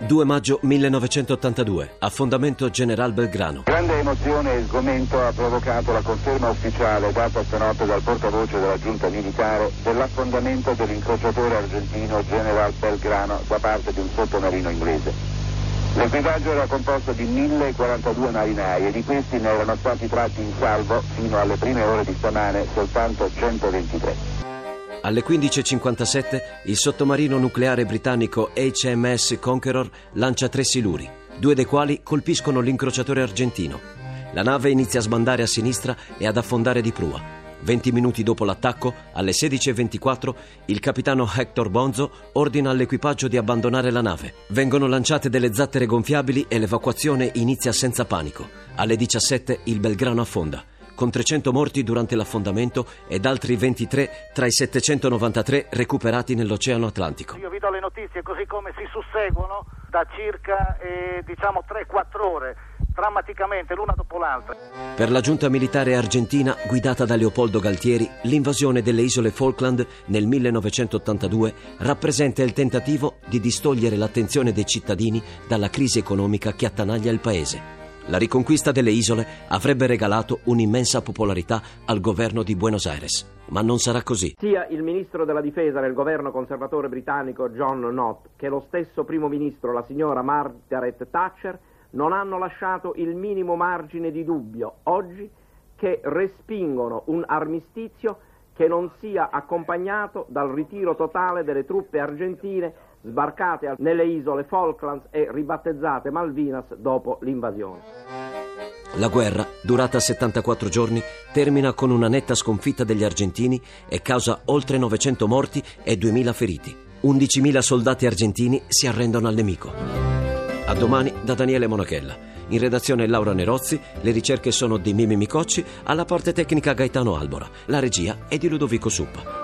2 maggio 1982, affondamento General Belgrano. Grande emozione e sgomento ha provocato la conferma ufficiale data stanotte dal portavoce della giunta militare dell'affondamento dell'incrociatore argentino General Belgrano da parte di un sottomarino inglese. L'equipaggio era composto di 1042 marinai e di questi ne erano stati tratti in salvo fino alle prime ore di stamane soltanto 123. Alle 15.57 il sottomarino nucleare britannico HMS Conqueror lancia tre siluri, due dei quali colpiscono l'incrociatore argentino. La nave inizia a sbandare a sinistra e ad affondare di prua. 20 minuti dopo l'attacco, alle 16.24, il capitano Hector Bonzo ordina all'equipaggio di abbandonare la nave. Vengono lanciate delle zattere gonfiabili e l'evacuazione inizia senza panico. Alle 17 il Belgrano affonda con 300 morti durante l'affondamento ed altri 23 tra i 793 recuperati nell'Oceano Atlantico. Io vi do le notizie così come si susseguono da circa eh, diciamo 3-4 ore drammaticamente l'una dopo l'altra. Per la giunta militare argentina guidata da Leopoldo Galtieri, l'invasione delle isole Falkland nel 1982 rappresenta il tentativo di distogliere l'attenzione dei cittadini dalla crisi economica che attanaglia il paese. La riconquista delle isole avrebbe regalato un'immensa popolarità al governo di Buenos Aires. Ma non sarà così. Sia il ministro della difesa del governo conservatore britannico John Knott che lo stesso primo ministro, la signora Margaret Thatcher, non hanno lasciato il minimo margine di dubbio oggi che respingono un armistizio che non sia accompagnato dal ritiro totale delle truppe argentine sbarcate nelle isole Falklands e ribattezzate Malvinas dopo l'invasione. La guerra, durata 74 giorni, termina con una netta sconfitta degli argentini e causa oltre 900 morti e 2.000 feriti. 11.000 soldati argentini si arrendono al nemico. A domani da Daniele Monachella. In redazione Laura Nerozzi, le ricerche sono di Mimi Micocci, alla parte tecnica Gaetano Albora, la regia è di Ludovico Suppa.